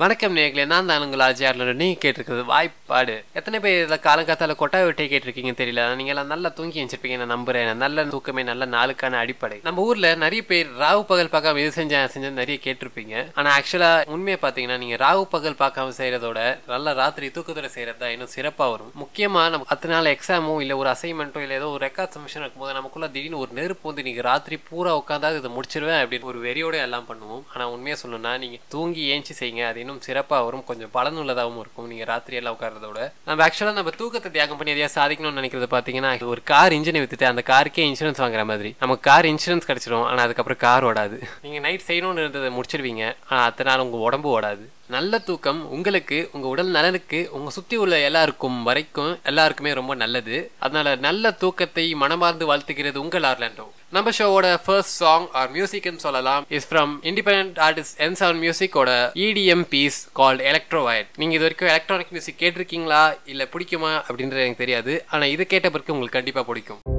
வணக்கம் நேர்களே நான் தான் உங்கள் ஆஜியார்ல நீ கேட்டிருக்கிறது வாய்ப்பாடு. எத்தனை பேர் இதில் காலங்காத்தால கொட்டா வெட்டே கேட்டிருக்கீங்க தெரியல. நீங்க எல்லாம் நல்லா தூங்கி வச்சிருப்பீங்க நான் நம்புறேன். நல்ல தூக்கமே நல்ல நாளுக்கான அடிப்படை. நம்ம ஊரில் நிறைய பேர் ராவு பகல் பார்க்காம இது செஞ்சேன் செஞ்சேன் நிறைய கேட்டிருப்பீங்க. ஆனால் ஆக்சுவலாக உண்மையை பார்த்தீங்கன்னா நீங்கள் ராவு பகல் பார்க்காம செய்கிறதோட நல்ல ராத்திரி தூக்கத்தோட செய்கிறது தான் இன்னும் சிறப்பாக வரும். முக்கியமாக நம்ம அத்தனை நாள் எக்ஸாமோ இல்லை ஒரு அசைன்மெண்ட்டோ இல்லை ஏதோ ஒரு ரெக்கார்ட் சமிஷன் இருக்கும்போது நமக்குள்ள திடீர்னு ஒரு நெருப்பு வந்து நீங்கள் ராத்திரி பூரா உட்காந்தா இதை முடிச்சிருவேன் அப்படின்னு ஒரு வெறியோட எல்லாம் பண்ணுவோம். ஆனால் உண்மையாக சொல்லணும்னா நீங்கள் தூங்கி ஏஞ்சி செய்யுங்க. அது இன்னும் சிறப்பாக வரும். கொஞ்சம் பலனுள்ளதாகவும் இருக்கும். நீங்கள் ராத்திரியெல்லாம் உட்காரதோட நம்ம ஆக்சுவலாக நம்ம தூக்கத்தை தியாகம் பண்ணி எதையா சாதிக்கணும்னு நினைக்கிறது பார்த்தீங்கன்னா ஒரு கார் இன்ஜினை வித்துட்டு அந்த காருக்கே இன்சூரன்ஸ் வாங்குற மாதிரி. நமக்கு கார் இன்சூரன்ஸ் கிடச்சிடும் ஆனால் அதுக்கப்புறம் கார் ஓடாது. நீங்க நைட் செய்யணும்னு இருந்ததை முடிச்சிருவீங்க. ஆனால் அத்தனை நாள் உங்க உடம்பு ஓடாது. நல்ல தூக்கம் உங்களுக்கு உங்கள் உடல் நலனுக்கு உங்கள் சுற்றி உள்ள எல்லாருக்கும் வரைக்கும் எல்லாருக்குமே ரொம்ப நல்லது. அதனால நல்ல தூக்கத்தை மனமார்ந்து வாழ்த்துகிறது உங்கள் ஆர்லாண்டோ. நம்ம ஷோவோட ஃபர்ஸ்ட் சாங் ஆர் மியூசிக்னு சொல்லலாம் is from independent artist N seven மியூசிக்கோட EDM piece called Electrovoid நீங்கள் இது வரைக்கும் எலக்ட்ரானிக் மியூசிக் கேட்டிருக்கீங்களா? இல்லை பிடிக்குமா? அப்படின்றது எனக்கு தெரியாது. ஆனால் இது கேட்ட பிறகு உங்களுக்கு கண்டிப்பாக பிடிக்கும்.